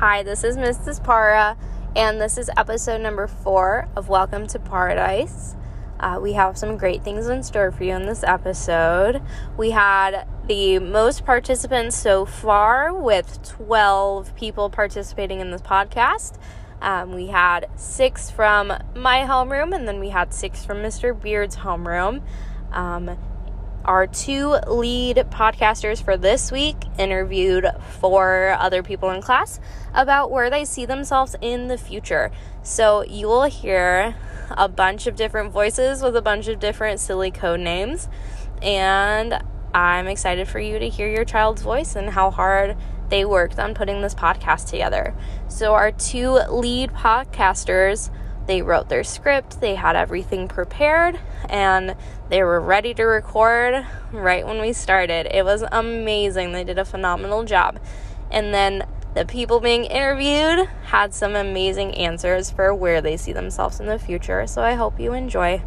Hi, this is Mrs. Para, and this is episode number four of Welcome to Paradise. Uh, we have some great things in store for you in this episode. We had the most participants so far, with 12 people participating in this podcast. Um, we had six from my homeroom, and then we had six from Mr. Beard's homeroom. Um, our two lead podcasters for this week interviewed four other people in class about where they see themselves in the future. So you will hear a bunch of different voices with a bunch of different silly code names. And I'm excited for you to hear your child's voice and how hard they worked on putting this podcast together. So, our two lead podcasters they wrote their script, they had everything prepared, and they were ready to record right when we started. It was amazing. They did a phenomenal job. And then the people being interviewed had some amazing answers for where they see themselves in the future. So I hope you enjoy.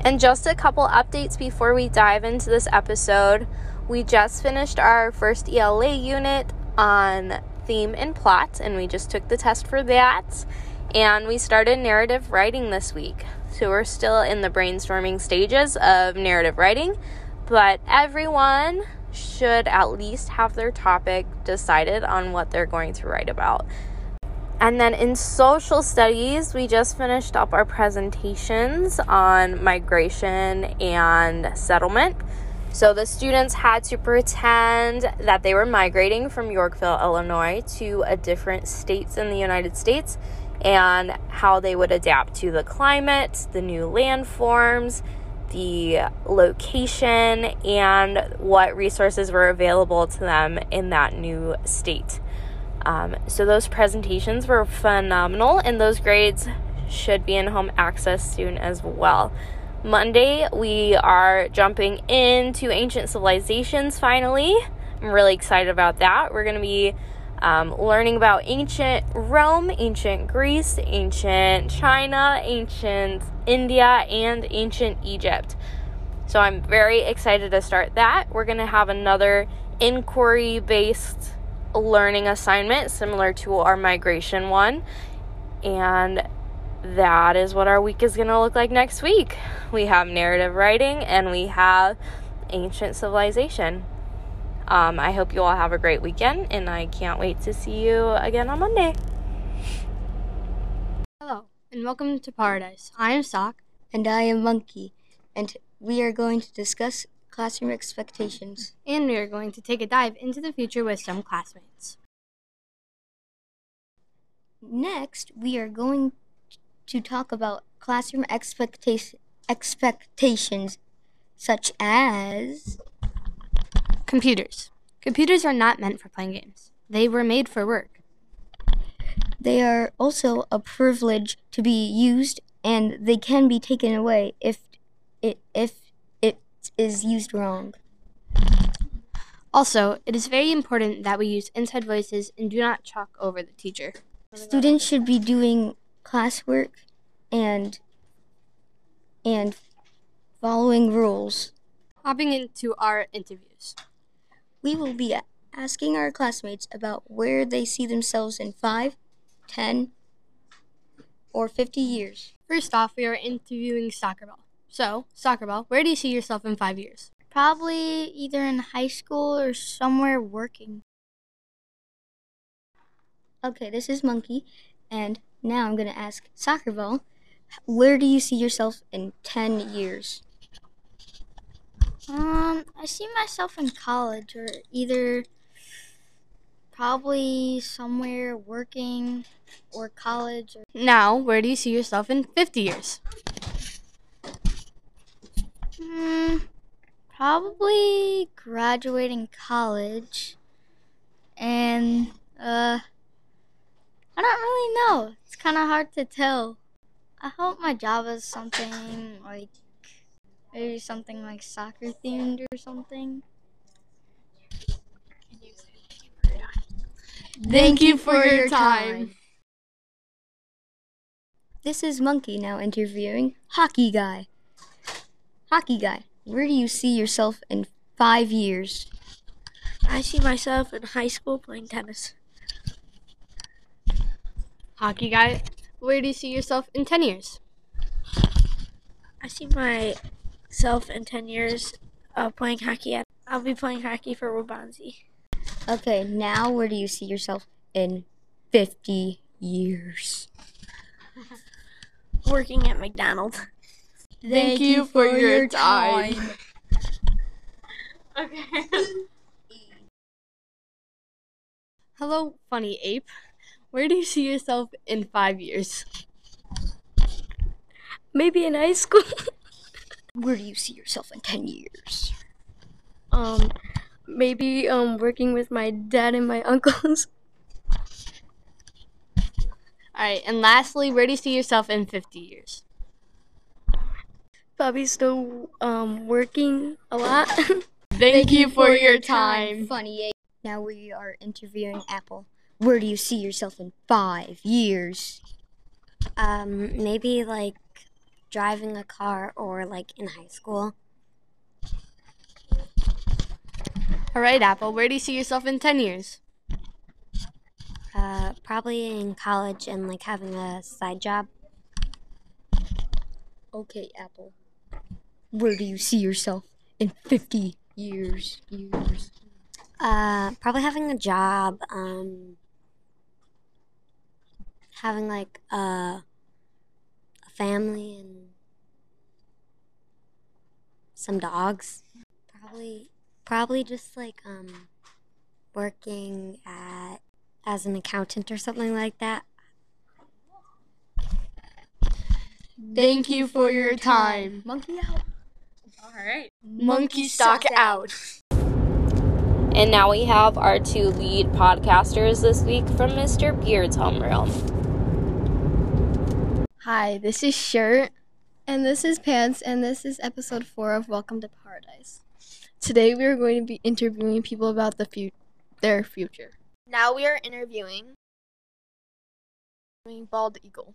And just a couple updates before we dive into this episode. We just finished our first ELA unit on theme and plot, and we just took the test for that. And we started narrative writing this week. So we're still in the brainstorming stages of narrative writing, but everyone should at least have their topic decided on what they're going to write about. And then in social studies, we just finished up our presentations on migration and settlement. So the students had to pretend that they were migrating from Yorkville, Illinois to a different states in the United States and how they would adapt to the climate, the new landforms, the location, and what resources were available to them in that new state. Um, so those presentations were phenomenal, and those grades should be in home access soon as well. Monday, we are jumping into ancient civilizations finally. I'm really excited about that. We're going to be um, learning about ancient Rome, ancient Greece, ancient China, ancient India, and ancient Egypt. So I'm very excited to start that. We're going to have another inquiry based learning assignment similar to our migration one. And that is what our week is going to look like next week. We have narrative writing and we have ancient civilization. Um, I hope you all have a great weekend and I can't wait to see you again on Monday. Hello and welcome to Paradise. I am Sock. And I am Monkey. And we are going to discuss classroom expectations. And we are going to take a dive into the future with some classmates. Next, we are going to talk about classroom expectation, expectations such as computers. Computers are not meant for playing games. They were made for work. They are also a privilege to be used and they can be taken away if it if it is used wrong. Also, it is very important that we use inside voices and do not talk over the teacher. Students should be doing classwork and and following rules. Hopping into our interviews. We will be asking our classmates about where they see themselves in 5, 10, or 50 years. First off, we are interviewing Soccer Ball. So, Soccer Ball, where do you see yourself in 5 years? Probably either in high school or somewhere working. Okay, this is Monkey, and now I'm going to ask Soccer Ball, where do you see yourself in 10 years? Um, I see myself in college or either probably somewhere working or college. Or now, where do you see yourself in 50 years? Hmm, probably graduating college and uh I don't really know. It's kind of hard to tell. I hope my job is something like maybe something like soccer themed or something. Thank you for your time. This is Monkey now interviewing Hockey Guy. Hockey Guy, where do you see yourself in five years? I see myself in high school playing tennis. Hockey guy, where do you see yourself in 10 years? I see myself in 10 years uh, playing hockey. At, I'll be playing hockey for Wabanzi. Okay, now where do you see yourself in 50 years? Working at McDonald's. Thank, you for, your time. okay. Hello, funny ape. Where do you see yourself in five years? Maybe in high school. Where do you see yourself in 10 years? um, maybe um working with my dad and my uncles. All right, and lastly, where do you see yourself in 50 years? Probably still um working a lot. Thank, you for your time. Funny. Now we are interviewing Apple. Where do you see yourself in five years? Um, maybe like driving a car or like in high school. All right, Apple, where do you see yourself in 10 years? Uh, probably in college and like having a side job. Okay, Apple. Where do you see yourself in 50 years? Years. Uh, probably having a job. Um, having like a, a family and some dogs. Probably, probably just like um, working at as an accountant or something like that. Thank you for your time. Monkey out. All right. Monkey stock out. And now we have our two lead podcasters this week from Mr. Beard's homeroom. Hi, this is Shirt. And this is Pants, and this is episode four of Welcome to Paradise. Today we are going to be interviewing people about the fu- their future. Now we are interviewing Bald Eagle.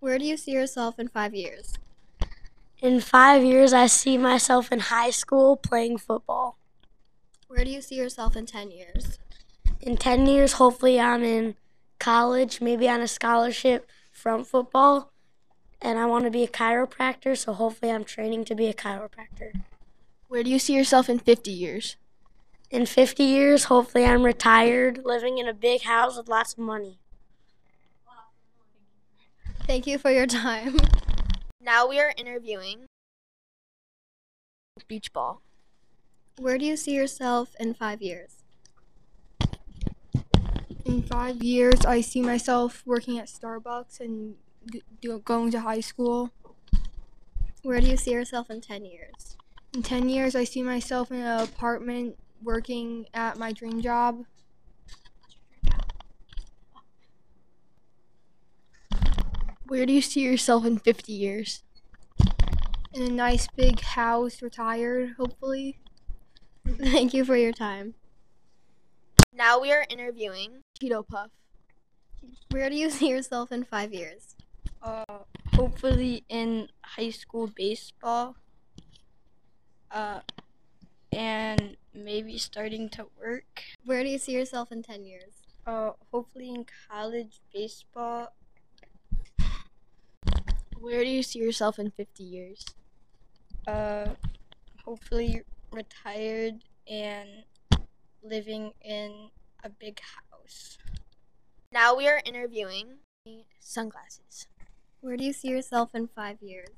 Where do you see yourself in five years? In five years, I see myself in high school playing football. Where do you see yourself in 10 years? In 10 years, hopefully, I'm in college, maybe on a scholarship from football. And I want to be a chiropractor, so hopefully, I'm training to be a chiropractor. Where do you see yourself in 50 years? In 50 years, hopefully, I'm retired, living in a big house with lots of money. Thank you for your time. Now we are interviewing Beach Ball. Where do you see yourself in five years? In five years, I see myself working at Starbucks and g- do, going to high school. Where do you see yourself in 10 years? In 10 years, I see myself in an apartment working at my dream job. Where do you see yourself in 50 years? In a nice big house, retired, hopefully. Thank you for your time. Now we are interviewing Cheeto Puff. Where do you see yourself in five years? Uh, hopefully in high school baseball. Uh, and maybe starting to work. Where do you see yourself in 10 years? Uh, hopefully in college baseball. Where do you see yourself in 50 years? Uh, hopefully retired and living in a big house. Now we are interviewing Sunglasses. Where do you see yourself in five years?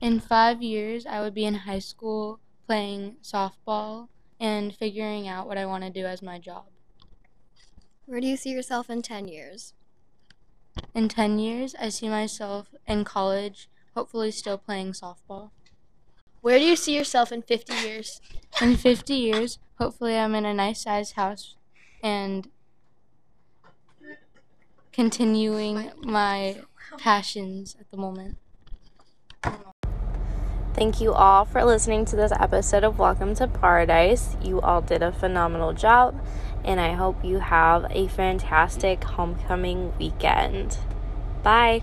In five years, I would be in high school playing softball and figuring out what I want to do as my job. Where do you see yourself in 10 years? In 10 years, I see myself in college, hopefully still playing softball. Where do you see yourself in 50 years? In 50 years, hopefully, I'm in a nice sized house and continuing my passions at the moment. Thank you all for listening to this episode of Welcome to Paradise. You all did a phenomenal job, and I hope you have a fantastic homecoming weekend. Bye.